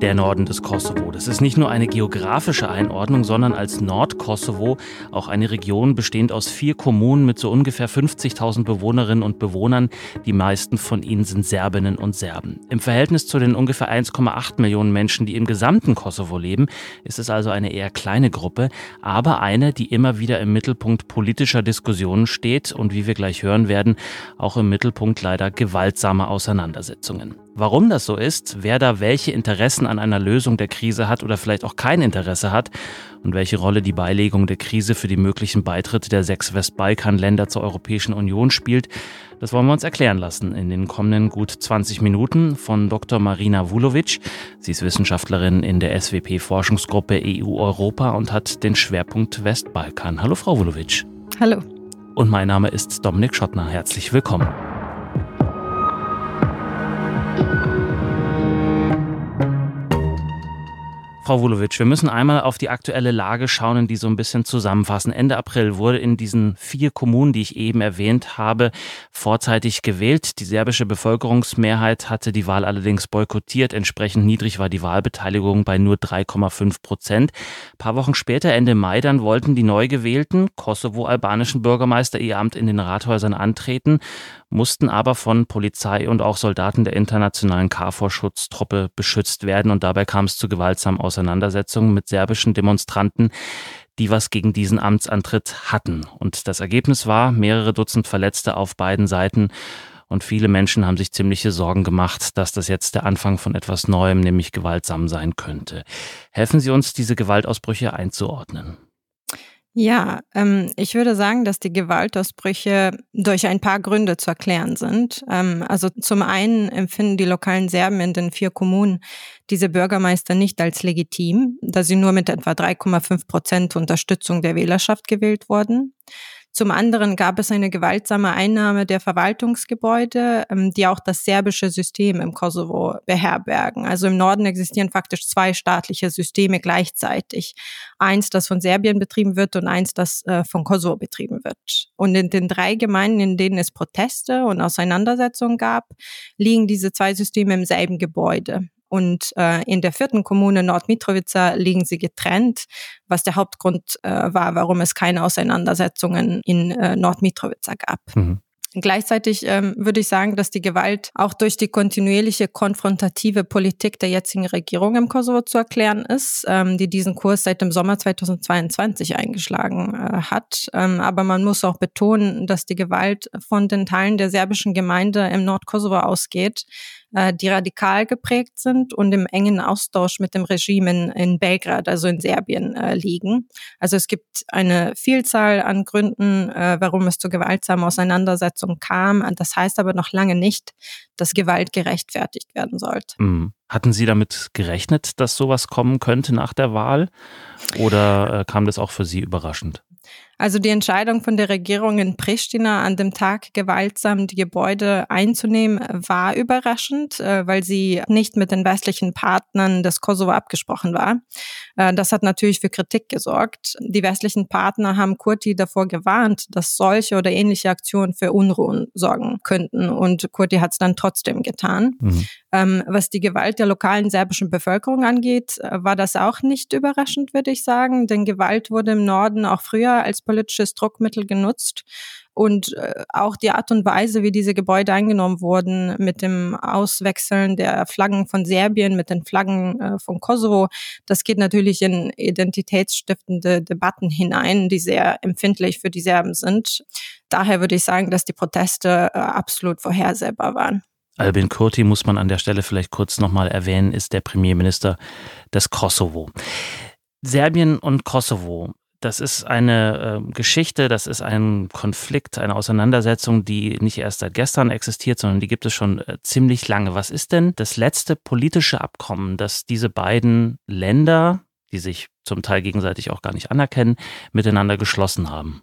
der Norden des Kosovo. Das ist nicht nur eine geografische Einordnung, sondern als Nordkosovo auch eine Region bestehend aus vier Kommunen mit so ungefähr 50.000 Bewohnerinnen und Bewohnern. Die meisten von ihnen sind Serbinnen und Serben. Im Verhältnis zu den ungefähr 1,8 Millionen Menschen, die im gesamten Kosovo leben, ist es also eine eher kleine Gruppe, aber eine, die immer wieder im Mittelpunkt politischer Diskussionen steht und wie wir gleich hören werden, auch im Mittelpunkt leider gewaltsamer Auseinandersetzungen. Warum das so ist, wer da welche Interessen an einer Lösung der Krise hat oder vielleicht auch kein Interesse hat und welche Rolle die Beilegung der Krise für die möglichen Beitritte der sechs Westbalkanländer zur Europäischen Union spielt, das wollen wir uns erklären lassen in den kommenden gut 20 Minuten von Dr. Marina Vulovic. Sie ist Wissenschaftlerin in der SWP-Forschungsgruppe EU-Europa und hat den Schwerpunkt Westbalkan. Hallo, Frau Vulovic. Hallo. Und mein Name ist Dominik Schottner. Herzlich willkommen. Frau Vulovic, wir müssen einmal auf die aktuelle Lage schauen und die so ein bisschen zusammenfassen. Ende April wurde in diesen vier Kommunen, die ich eben erwähnt habe, vorzeitig gewählt. Die serbische Bevölkerungsmehrheit hatte die Wahl allerdings boykottiert. Entsprechend niedrig war die Wahlbeteiligung bei nur 3,5 Prozent. Ein paar Wochen später, Ende Mai, dann wollten die neu gewählten kosovo-albanischen Bürgermeister ihr Amt in den Rathäusern antreten mussten aber von Polizei und auch Soldaten der internationalen KFOR-Schutztruppe beschützt werden und dabei kam es zu gewaltsamen Auseinandersetzungen mit serbischen Demonstranten, die was gegen diesen Amtsantritt hatten. Und das Ergebnis war mehrere Dutzend Verletzte auf beiden Seiten. Und viele Menschen haben sich ziemliche Sorgen gemacht, dass das jetzt der Anfang von etwas Neuem, nämlich gewaltsam sein könnte. Helfen Sie uns, diese Gewaltausbrüche einzuordnen. Ja, ähm, ich würde sagen, dass die Gewaltausbrüche durch ein paar Gründe zu erklären sind. Ähm, also zum einen empfinden die lokalen Serben in den vier Kommunen diese Bürgermeister nicht als legitim, da sie nur mit etwa 3,5 Prozent Unterstützung der Wählerschaft gewählt wurden. Zum anderen gab es eine gewaltsame Einnahme der Verwaltungsgebäude, ähm, die auch das serbische System im Kosovo beherbergen. Also im Norden existieren faktisch zwei staatliche Systeme gleichzeitig. Eins, das von Serbien betrieben wird und eins, das äh, von Kosovo betrieben wird. Und in den drei Gemeinden, in denen es Proteste und Auseinandersetzungen gab, liegen diese zwei Systeme im selben Gebäude. Und äh, in der vierten Kommune Nordmitrovica liegen sie getrennt, was der Hauptgrund äh, war, warum es keine Auseinandersetzungen in äh, Nordmitrovica gab. Mhm. Gleichzeitig ähm, würde ich sagen, dass die Gewalt auch durch die kontinuierliche konfrontative Politik der jetzigen Regierung im Kosovo zu erklären ist, ähm, die diesen Kurs seit dem Sommer 2022 eingeschlagen äh, hat. Ähm, aber man muss auch betonen, dass die Gewalt von den Teilen der serbischen Gemeinde im Nordkosovo ausgeht, äh, die radikal geprägt sind und im engen Austausch mit dem Regime in, in Belgrad, also in Serbien, äh, liegen. Also es gibt eine Vielzahl an Gründen, äh, warum es zu gewaltsamen Auseinandersetzungen kam. Das heißt aber noch lange nicht, dass Gewalt gerechtfertigt werden sollte. Mhm. Hatten Sie damit gerechnet, dass sowas kommen könnte nach der Wahl? Oder äh, kam das auch für Sie überraschend? Also die Entscheidung von der Regierung in Pristina an dem Tag gewaltsam die Gebäude einzunehmen war überraschend, äh, weil sie nicht mit den westlichen Partnern des Kosovo abgesprochen war. Äh, das hat natürlich für Kritik gesorgt. Die westlichen Partner haben Kurti davor gewarnt, dass solche oder ähnliche Aktionen für Unruhen sorgen könnten. Und Kurti hat es dann trotzdem getan. Mhm. Ähm, was die Gewalt der lokalen serbischen Bevölkerung angeht, äh, war das auch nicht überraschend, würde ich sagen. Denn Gewalt wurde im Norden auch früher als politisches Druckmittel genutzt. Und äh, auch die Art und Weise, wie diese Gebäude eingenommen wurden, mit dem Auswechseln der Flaggen von Serbien, mit den Flaggen äh, von Kosovo, das geht natürlich in identitätsstiftende Debatten hinein, die sehr empfindlich für die Serben sind. Daher würde ich sagen, dass die Proteste äh, absolut vorhersehbar waren. Albin Kurti muss man an der Stelle vielleicht kurz nochmal erwähnen, ist der Premierminister des Kosovo. Serbien und Kosovo das ist eine äh, Geschichte, das ist ein Konflikt, eine Auseinandersetzung, die nicht erst seit gestern existiert, sondern die gibt es schon äh, ziemlich lange. Was ist denn das letzte politische Abkommen, das diese beiden Länder, die sich zum Teil gegenseitig auch gar nicht anerkennen, miteinander geschlossen haben?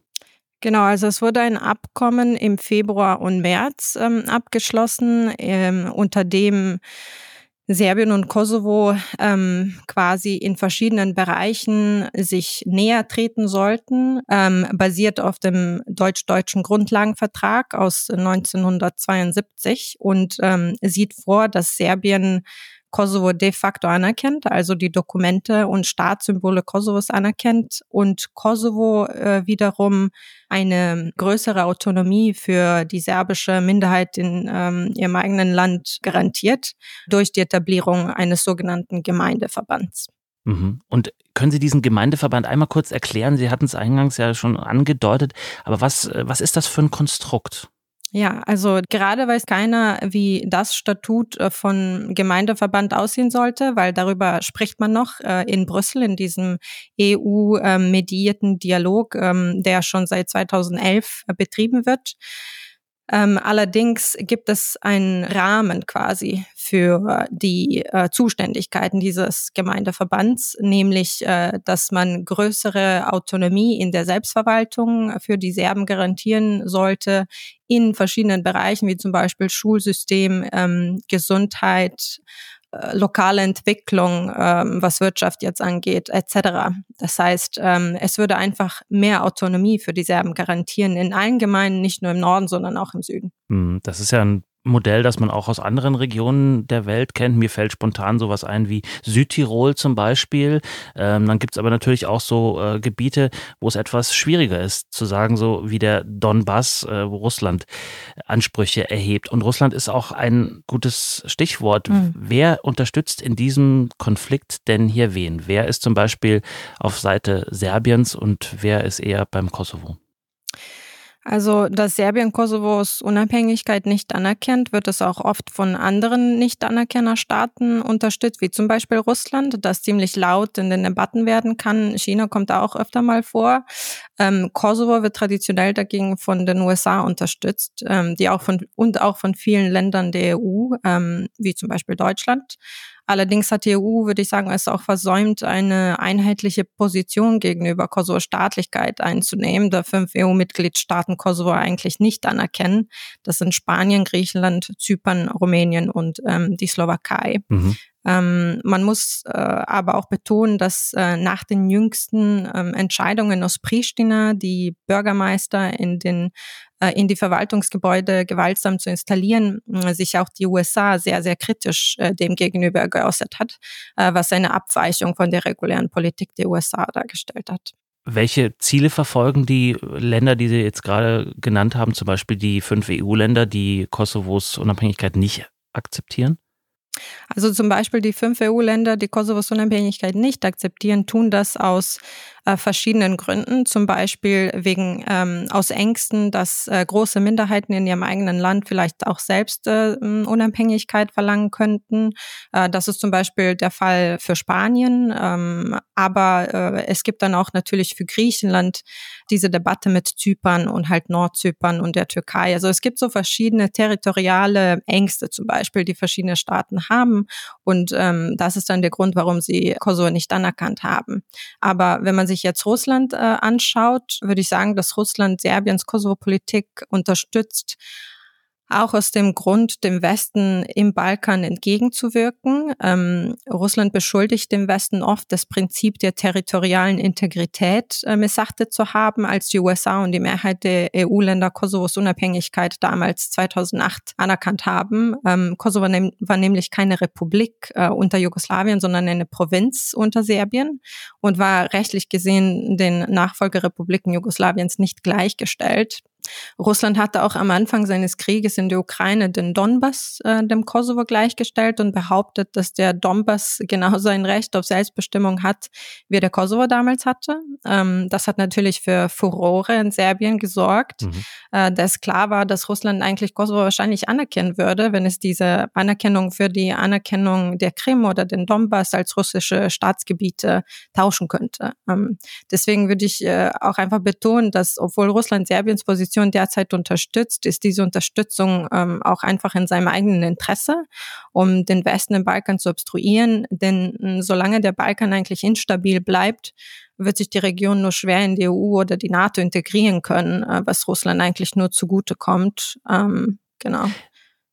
Genau, also es wurde ein Abkommen im Februar und März ähm, abgeschlossen, ähm, unter dem Serbien und Kosovo ähm, quasi in verschiedenen Bereichen sich näher treten sollten, ähm, basiert auf dem deutsch-deutschen Grundlagenvertrag aus 1972 und ähm, sieht vor, dass Serbien Kosovo de facto anerkennt, also die Dokumente und Staatssymbole Kosovos anerkennt und Kosovo äh, wiederum eine größere Autonomie für die serbische Minderheit in ähm, ihrem eigenen Land garantiert durch die Etablierung eines sogenannten Gemeindeverbands. Mhm. Und können Sie diesen Gemeindeverband einmal kurz erklären? Sie hatten es eingangs ja schon angedeutet, aber was, äh, was ist das für ein Konstrukt? Ja, also gerade weiß keiner, wie das Statut äh, von Gemeindeverband aussehen sollte, weil darüber spricht man noch äh, in Brüssel in diesem EU-medierten Dialog, ähm, der schon seit 2011 betrieben wird. Ähm, allerdings gibt es einen Rahmen quasi für die äh, Zuständigkeiten dieses Gemeindeverbands, nämlich, äh, dass man größere Autonomie in der Selbstverwaltung für die Serben garantieren sollte in verschiedenen Bereichen, wie zum Beispiel Schulsystem, ähm, Gesundheit, lokale Entwicklung, ähm, was Wirtschaft jetzt angeht, etc. Das heißt, ähm, es würde einfach mehr Autonomie für die Serben garantieren in allen Gemeinden, nicht nur im Norden, sondern auch im Süden. Hm, das ist ja ein Modell, das man auch aus anderen Regionen der Welt kennt. Mir fällt spontan sowas ein wie Südtirol zum Beispiel. Ähm, dann gibt es aber natürlich auch so äh, Gebiete, wo es etwas schwieriger ist, zu sagen, so wie der Donbass, äh, wo Russland Ansprüche erhebt. Und Russland ist auch ein gutes Stichwort. Mhm. Wer unterstützt in diesem Konflikt denn hier wen? Wer ist zum Beispiel auf Seite Serbiens und wer ist eher beim Kosovo? Also, dass Serbien Kosovos Unabhängigkeit nicht anerkennt, wird es auch oft von anderen Nicht-Anerkennerstaaten unterstützt, wie zum Beispiel Russland, das ziemlich laut in den Debatten werden kann. China kommt da auch öfter mal vor. Ähm, Kosovo wird traditionell dagegen von den USA unterstützt, ähm, die auch von und auch von vielen Ländern der EU, ähm, wie zum Beispiel Deutschland. Allerdings hat die EU, würde ich sagen, es auch versäumt, eine einheitliche Position gegenüber Kosovo-Staatlichkeit einzunehmen, da fünf EU-Mitgliedstaaten Kosovo eigentlich nicht anerkennen. Das sind Spanien, Griechenland, Zypern, Rumänien und ähm, die Slowakei. Mhm. Ähm, man muss äh, aber auch betonen, dass äh, nach den jüngsten ähm, Entscheidungen aus Pristina die Bürgermeister in den in die Verwaltungsgebäude gewaltsam zu installieren, äh, sich auch die USA sehr, sehr kritisch äh, dem gegenüber geäußert hat, äh, was eine Abweichung von der regulären Politik der USA dargestellt hat. Welche Ziele verfolgen die Länder, die Sie jetzt gerade genannt haben, zum Beispiel die fünf EU-Länder, die Kosovos Unabhängigkeit nicht akzeptieren? Also zum Beispiel die fünf EU-Länder, die Kosovos Unabhängigkeit nicht akzeptieren, tun das aus äh, verschiedenen Gründen, zum Beispiel wegen ähm, aus Ängsten, dass äh, große Minderheiten in ihrem eigenen Land vielleicht auch selbst äh, Unabhängigkeit verlangen könnten. Äh, das ist zum Beispiel der Fall für Spanien, ähm, aber äh, es gibt dann auch natürlich für Griechenland diese Debatte mit Zypern und halt Nordzypern und der Türkei. Also es gibt so verschiedene territoriale Ängste zum Beispiel, die verschiedene Staaten haben und ähm, das ist dann der Grund, warum sie Kosovo nicht anerkannt haben. Aber wenn man sich sich jetzt Russland äh, anschaut, würde ich sagen, dass Russland Serbiens Kosovo-Politik unterstützt auch aus dem Grund, dem Westen im Balkan entgegenzuwirken. Ähm, Russland beschuldigt den Westen oft, das Prinzip der territorialen Integrität äh, missachtet zu haben, als die USA und die Mehrheit der EU-Länder Kosovos Unabhängigkeit damals 2008 anerkannt haben. Ähm, Kosovo ne war nämlich keine Republik äh, unter Jugoslawien, sondern eine Provinz unter Serbien und war rechtlich gesehen den Nachfolgerepubliken Jugoslawiens nicht gleichgestellt. Russland hatte auch am Anfang seines Krieges in der Ukraine den Donbass äh, dem Kosovo gleichgestellt und behauptet, dass der Donbass genauso ein Recht auf Selbstbestimmung hat, wie der Kosovo damals hatte. Ähm, das hat natürlich für Furore in Serbien gesorgt, mhm. äh, da es klar war, dass Russland eigentlich Kosovo wahrscheinlich anerkennen würde, wenn es diese Anerkennung für die Anerkennung der Krim oder den Donbass als russische Staatsgebiete tauschen könnte. Ähm, deswegen würde ich äh, auch einfach betonen, dass obwohl Russland Serbiens Position Opposition derzeit unterstützt, ist diese Unterstützung ähm, auch einfach in seinem eigenen Interesse, um den Westen im Balkan zu obstruieren. Denn äh, solange der Balkan eigentlich instabil bleibt, wird sich die Region nur schwer in die EU oder die NATO integrieren können, äh, was Russland eigentlich nur zugute kommt. Ähm, genau.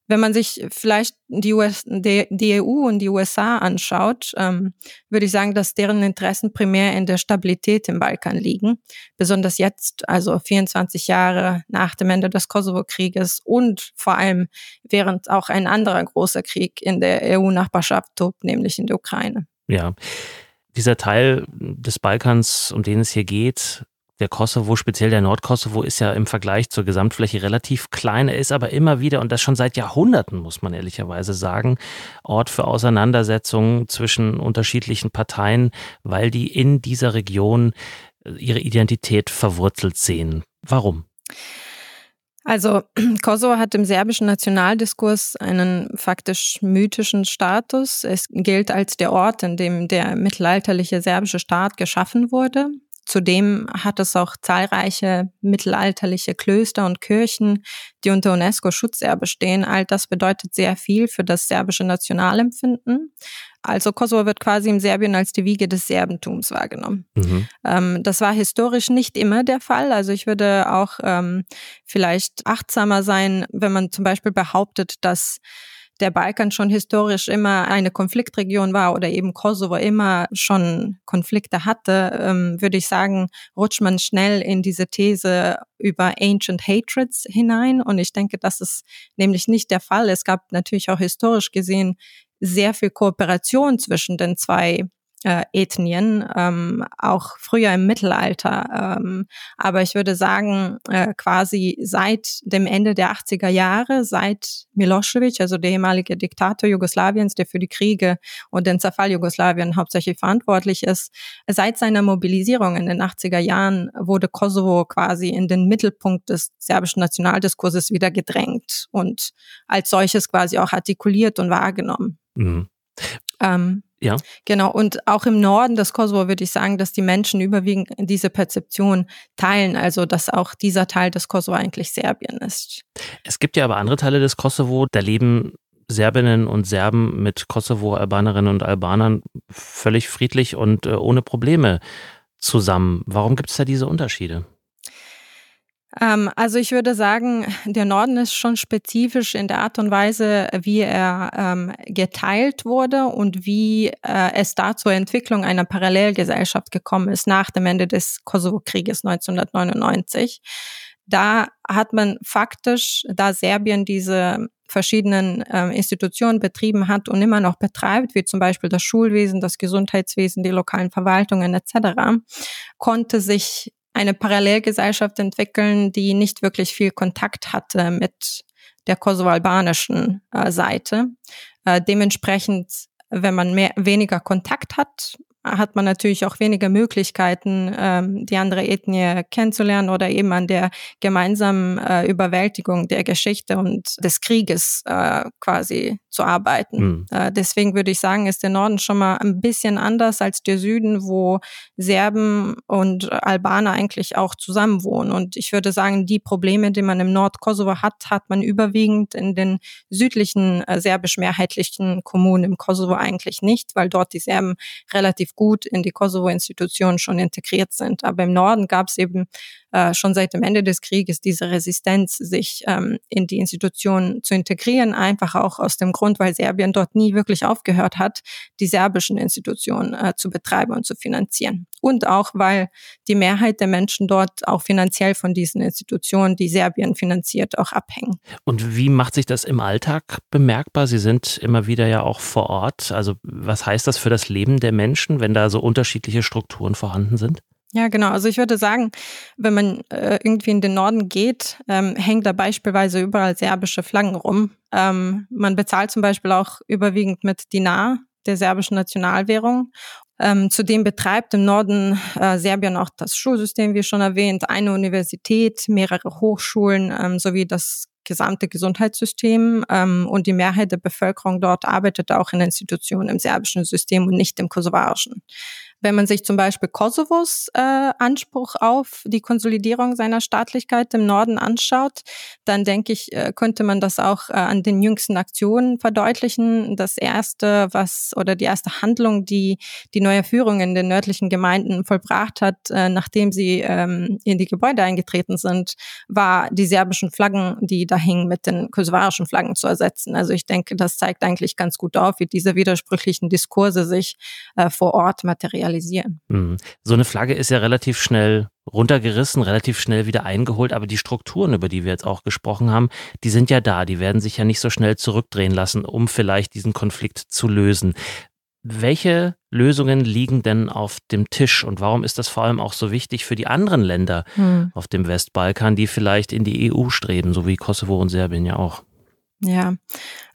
Wenn man sich vielleicht die, US, die, die EU und die USA anschaut, ähm, würde ich sagen, dass deren Interessen primär in der Stabilität im Balkan liegen. Besonders jetzt, also 24 Jahre nach dem Ende des Kosovo-Krieges und vor allem während auch ein anderer großer Krieg in der EU-Nachbarschaft tobt, nämlich in der Ukraine. Ja. Dieser Teil des Balkans, um den es hier geht, der Kosovo, speziell der Nordkosovo, ist ja im Vergleich zur Gesamtfläche relativ klein. Er ist aber immer wieder, und das schon seit Jahrhunderten, muss man ehrlicherweise sagen, Ort für Auseinandersetzungen zwischen unterschiedlichen Parteien, weil die in dieser Region äh, ihre Identität verwurzelt sehen. Warum? Also Kosovo hat im serbischen Nationaldiskurs einen faktisch mythischen Status. Es gilt als der Ort, in dem der mittelalterliche serbische Staat geschaffen wurde. Zudem hat es auch zahlreiche mittelalterliche Klöster und Kirchen, die unter UNESCO-Schutzerbe stehen. All das bedeutet sehr viel für das serbische Nationalempfinden. Also Kosovo wird quasi im Serbien als die Wiege des Serbentums wahrgenommen. Mhm. Ähm, das war historisch nicht immer der Fall. Also ich würde auch ähm, vielleicht achtsamer sein, wenn man zum Beispiel behauptet, dass der Balkan schon historisch immer eine Konfliktregion war oder eben Kosovo immer schon Konflikte hatte, ähm, würde ich sagen, rutscht man schnell in diese These über Ancient Hatreds hinein. Und ich denke, das ist nämlich nicht der Fall. Es gab natürlich auch historisch gesehen sehr viel Kooperation zwischen den zwei äh, Ethnien, ähm, auch früher im Mittelalter. Ähm, aber ich würde sagen, äh, quasi seit dem Ende der 80er Jahre, seit Milosevic, also der ehemalige Diktator Jugoslawiens, der für die Kriege und den Zerfall Jugoslawien hauptsächlich verantwortlich ist, seit seiner Mobilisierung in den 80er Jahren wurde Kosovo quasi in den Mittelpunkt des serbischen Nationaldiskurses wieder gedrängt und als solches quasi auch artikuliert und wahrgenommen. Mhm. Ähm, ja. Genau. Und auch im Norden des Kosovo würde ich sagen, dass die Menschen überwiegend diese Perzeption teilen, also dass auch dieser Teil des Kosovo eigentlich Serbien ist. Es gibt ja aber andere Teile des Kosovo, da leben Serbinnen und Serben mit Kosovo-Albanerinnen und Albanern völlig friedlich und äh, ohne Probleme zusammen. Warum gibt es da diese Unterschiede? Ähm, also ich würde sagen, der Norden ist schon spezifisch in der Art und Weise, wie er ähm, geteilt wurde und wie äh, es da zur Entwicklung einer Parallelgesellschaft gekommen ist nach dem Ende des Kosovo-Krieges 1999. Da hat man faktisch, da Serbien diese verschiedenen äh, Institutionen betrieben hat und immer noch betreibt, wie zum Beispiel das Schulwesen, das Gesundheitswesen, die lokalen Verwaltungen etc., konnte sich eine Parallelgesellschaft entwickeln, die nicht wirklich viel Kontakt hatte mit der kosovo-albanischen äh, Seite. Äh, dementsprechend, wenn man mehr, weniger Kontakt hat, hat man natürlich auch weniger Möglichkeiten, ähm, die andere Ethnie kennenzulernen oder eben an der gemeinsamen äh, Überwältigung der Geschichte und des Krieges äh, quasi zu arbeiten. Mhm. Deswegen würde ich sagen, ist der Norden schon mal ein bisschen anders als der Süden, wo Serben und Albaner eigentlich auch zusammenwohnen. Und ich würde sagen, die Probleme, die man im Nordkosovo hat, hat man überwiegend in den südlichen äh, serbisch-mehrheitlichen Kommunen im Kosovo eigentlich nicht, weil dort die Serben relativ gut in die Kosovo-Institutionen schon integriert sind. Aber im Norden gab es eben äh, schon seit dem Ende des Krieges diese Resistenz, sich ähm, in die Institutionen zu integrieren, einfach auch aus dem Grund, weil Serbien dort nie wirklich aufgehört hat, die serbischen Institutionen äh, zu betreiben und zu finanzieren. Und auch, weil die Mehrheit der Menschen dort auch finanziell von diesen Institutionen, die Serbien finanziert, auch abhängen. Und wie macht sich das im Alltag bemerkbar? Sie sind immer wieder ja auch vor Ort. Also was heißt das für das Leben der Menschen, wenn da so unterschiedliche Strukturen vorhanden sind? Ja, genau. Also ich würde sagen, wenn man äh, irgendwie in den Norden geht, ähm, hängt da beispielsweise überall serbische Flaggen rum. Ähm, man bezahlt zum Beispiel auch überwiegend mit Dinar, der serbischen Nationalwährung. Ähm, zudem betreibt im Norden äh, Serbien auch das Schulsystem, wie schon erwähnt, eine Universität, mehrere Hochschulen ähm, sowie das gesamte Gesundheitssystem ähm, und die Mehrheit der Bevölkerung dort arbeitet auch in Institutionen im serbischen System und nicht im kosovarischen. Wenn man sich zum Beispiel Kosovos äh, Anspruch auf die Konsolidierung seiner Staatlichkeit im Norden anschaut, dann denke ich, äh, könnte man das auch äh, an den jüngsten Aktionen verdeutlichen. Das erste, was oder die erste Handlung, die die neue Führung in den nördlichen Gemeinden vollbracht hat, äh, nachdem sie ähm, in die Gebäude eingetreten sind, war die serbischen Flaggen, die da hingen, mit den kosovarischen Flaggen zu ersetzen. Also ich denke, das zeigt eigentlich ganz gut auf, wie diese widersprüchlichen Diskurse sich äh, vor Ort materialisieren realisieren. Mhm. So eine Flagge ist ja relativ schnell runtergerissen, relativ schnell wieder eingeholt, aber die Strukturen, über die wir jetzt auch gesprochen haben, die sind ja da, die werden sich ja nicht so schnell zurückdrehen lassen, um vielleicht diesen Konflikt zu lösen. Welche Lösungen liegen denn auf dem Tisch und warum ist das vor allem auch so wichtig für die anderen Länder hm. auf dem Westbalkan, die vielleicht in die EU streben, so wie Kosovo und Serbien ja auch? Ja,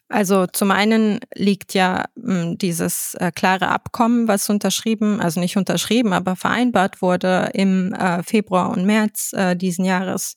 also zum einen liegt ja hm, dieses äh, klare Abkommen, was unterschrieben, also nicht unterschrieben, aber vereinbart wurde im äh, Februar und März äh, diesen Jahres,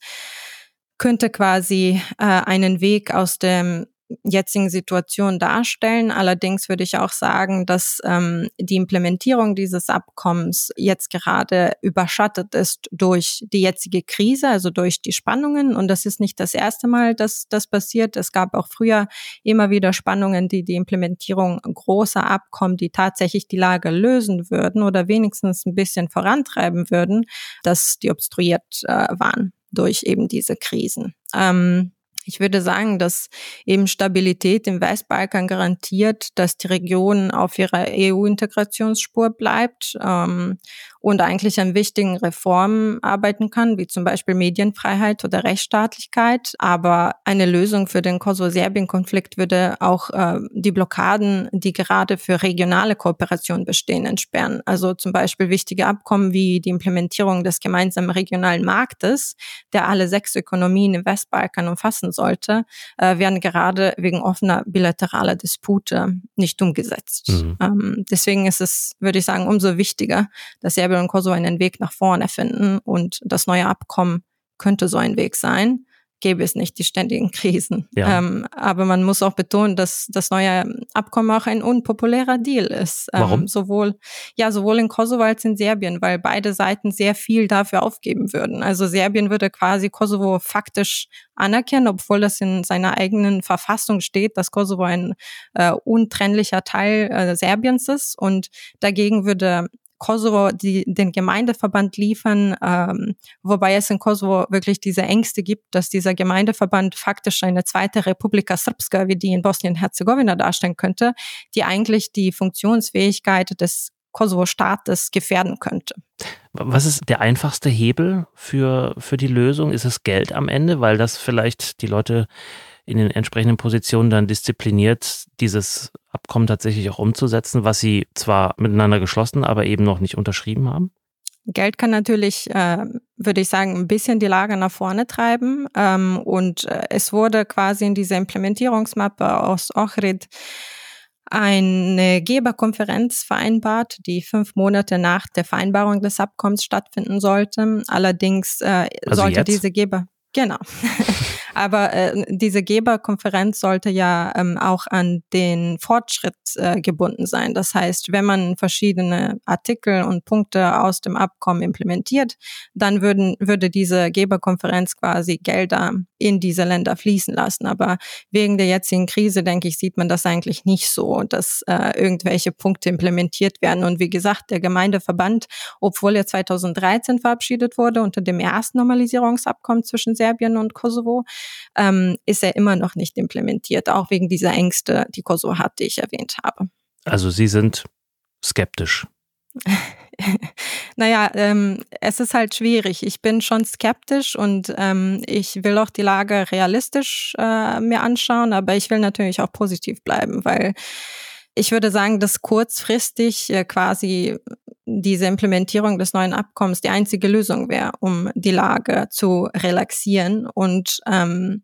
könnte quasi einen Weg aus dem jetzigen Situation darstellen. Allerdings würde ich auch sagen, dass ähm, die Implementierung dieses Abkommens jetzt gerade überschattet ist durch die jetzige Krise, also durch die Spannungen. Und das ist nicht das erste Mal, dass das passiert. Es gab auch früher immer wieder Spannungen, die die Implementierung großer Abkommen, die tatsächlich die Lage lösen würden oder wenigstens ein bisschen vorantreiben würden, dass die obstruiert äh, waren durch eben diese Krisen. Ähm, ich würde sagen, dass eben Stabilität im Westbalkan garantiert, dass die Region auf ihrer EU-Integrationsspur bleibt. Ähm, und eigentlich an wichtigen Reformen arbeiten kann, wie zum Beispiel Medienfreiheit oder Rechtsstaatlichkeit. Aber eine Lösung für den Kosovo-Serbien-Konflikt würde auch äh, die Blockaden, die gerade für regionale Kooperation bestehen, entsperren. Also zum Beispiel wichtige Abkommen wie die Implementierung des gemeinsamen regionalen Marktes, der alle sechs Ökonomien im Westbalkan umfassen sollte, äh, werden gerade wegen offener bilateraler Dispute nicht umgesetzt. Mhm. Ähm, deswegen ist es, würde ich sagen, umso wichtiger, dass Serbien und Kosovo einen Weg nach vorne finden und das neue Abkommen könnte so ein Weg sein gäbe es nicht die ständigen Krisen. Ja. Ähm, aber man muss auch betonen, dass das neue Abkommen auch ein unpopulärer Deal ist. Ähm, Warum? Sowohl, ja, sowohl in Kosovo als in Serbien, weil beide Seiten sehr viel dafür aufgeben würden. Also Serbien würde quasi Kosovo faktisch anerkennen, obwohl das in seiner eigenen Verfassung steht, dass Kosovo ein äh, untrennlicher Teil äh, Serbiens ist. Und dagegen würde Kosovo die, den Gemeindeverband liefern, ähm, wobei es in Kosovo wirklich diese Ängste gibt, dass dieser Gemeindeverband faktisch eine zweite Republika Srpska, wie die in Bosnien-Herzegowina darstellen könnte, die eigentlich die Funktionsfähigkeit des Kosovo-Staates gefährden könnte. Was ist der einfachste Hebel für, für die Lösung? Ist es Geld am Ende, weil das vielleicht die Leute in den entsprechenden Positionen dann diszipliniert, dieses Abkommen tatsächlich auch umzusetzen, was sie zwar miteinander geschlossen, aber eben noch nicht unterschrieben haben? Geld kann natürlich, äh, würde ich sagen, ein bisschen die Lage nach vorne treiben. Ähm, und äh, es wurde quasi in dieser Implementierungsmappe aus Ohrid eine Geberkonferenz vereinbart, die fünf Monate nach der Vereinbarung des Abkommens stattfinden sollte. Allerdings äh, also sollte jetzt? diese Geber Genau. Aber äh, diese Geberkonferenz sollte ja ähm, auch an den Fortschritt äh, gebunden sein. Das heißt, wenn man verschiedene Artikel und Punkte aus dem Abkommen implementiert, dann würden, würde diese Geberkonferenz quasi Gelder in diese Länder fließen lassen. Aber wegen der jetzigen Krise, denke ich, sieht man das eigentlich nicht so, dass äh, irgendwelche Punkte implementiert werden. Und wie gesagt, der Gemeindeverband, obwohl er 2013 verabschiedet wurde unter dem ersten Normalisierungsabkommen zwischen Serbien und Kosovo, ähm, ist er immer noch nicht implementiert, auch wegen dieser Ängste, die Kosovo hat, die ich erwähnt habe. Also Sie sind skeptisch. naja, ähm, es ist halt schwierig. Ich bin schon skeptisch und ähm, ich will auch die Lage realistisch äh, mir anschauen, aber ich will natürlich auch positiv bleiben, weil ich würde sagen, dass kurzfristig äh, quasi diese Implementierung des neuen Abkommens die einzige Lösung wäre, um die Lage zu relaxieren und ähm,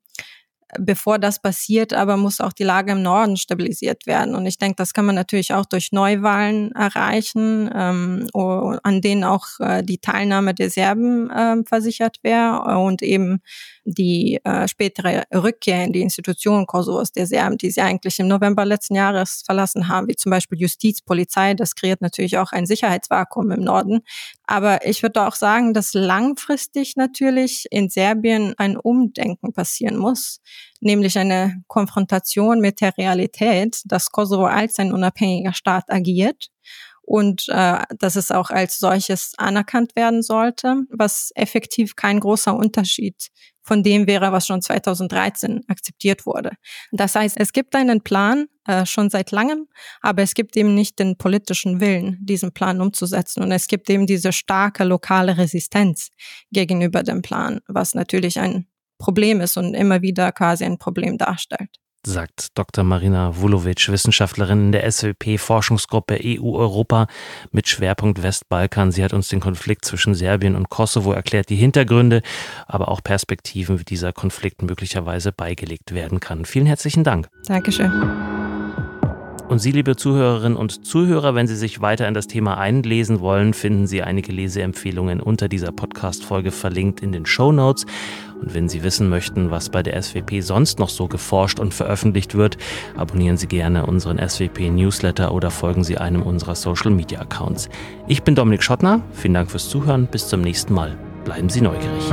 bevor das passiert, aber muss auch die Lage im Norden stabilisiert werden. Und ich denke, das kann man natürlich auch durch Neuwahlen erreichen, ähm, an denen auch äh, die Teilnahme der Serben äh, versichert wäre und eben die äh, spätere Rückkehr in die Institutionen Kosovos der Serben, die sie eigentlich im November letzten Jahres verlassen haben, wie zum Beispiel Justiz, Polizei. Das kreiert natürlich auch ein Sicherheitsvakuum im Norden. Aber ich würde auch sagen, dass langfristig natürlich in Serbien ein Umdenken passieren muss, nämlich eine Konfrontation mit der Realität, dass Kosovo als ein unabhängiger Staat agiert und äh, dass es auch als solches anerkannt werden sollte, was effektiv kein großer Unterschied von dem wäre, was schon 2013 akzeptiert wurde. Das heißt, es gibt einen Plan äh, schon seit langem, aber es gibt eben nicht den politischen Willen, diesen Plan umzusetzen. Und es gibt eben diese starke lokale Resistenz gegenüber dem Plan, was natürlich ein Problem ist und immer wieder quasi ein Problem darstellt sagt Dr. Marina Vulovic, Wissenschaftlerin in der SWP-Forschungsgruppe EU-Europa mit Schwerpunkt Westbalkan. Sie hat uns den Konflikt zwischen Serbien und Kosovo erklärt, die Hintergründe, aber auch Perspektiven, wie dieser Konflikt möglicherweise beigelegt werden kann. Vielen herzlichen Dank. Dankeschön. Und Sie, liebe Zuhörerinnen und Zuhörer, wenn Sie sich weiter in das Thema einlesen wollen, finden Sie einige Leseempfehlungen unter dieser Podcast-Folge verlinkt in den Show Notes. Und wenn Sie wissen möchten, was bei der SWP sonst noch so geforscht und veröffentlicht wird, abonnieren Sie gerne unseren SWP-Newsletter oder folgen Sie einem unserer Social-Media-Accounts. Ich bin Dominik Schottner. Vielen Dank fürs Zuhören. Bis zum nächsten Mal. Bleiben Sie neugierig.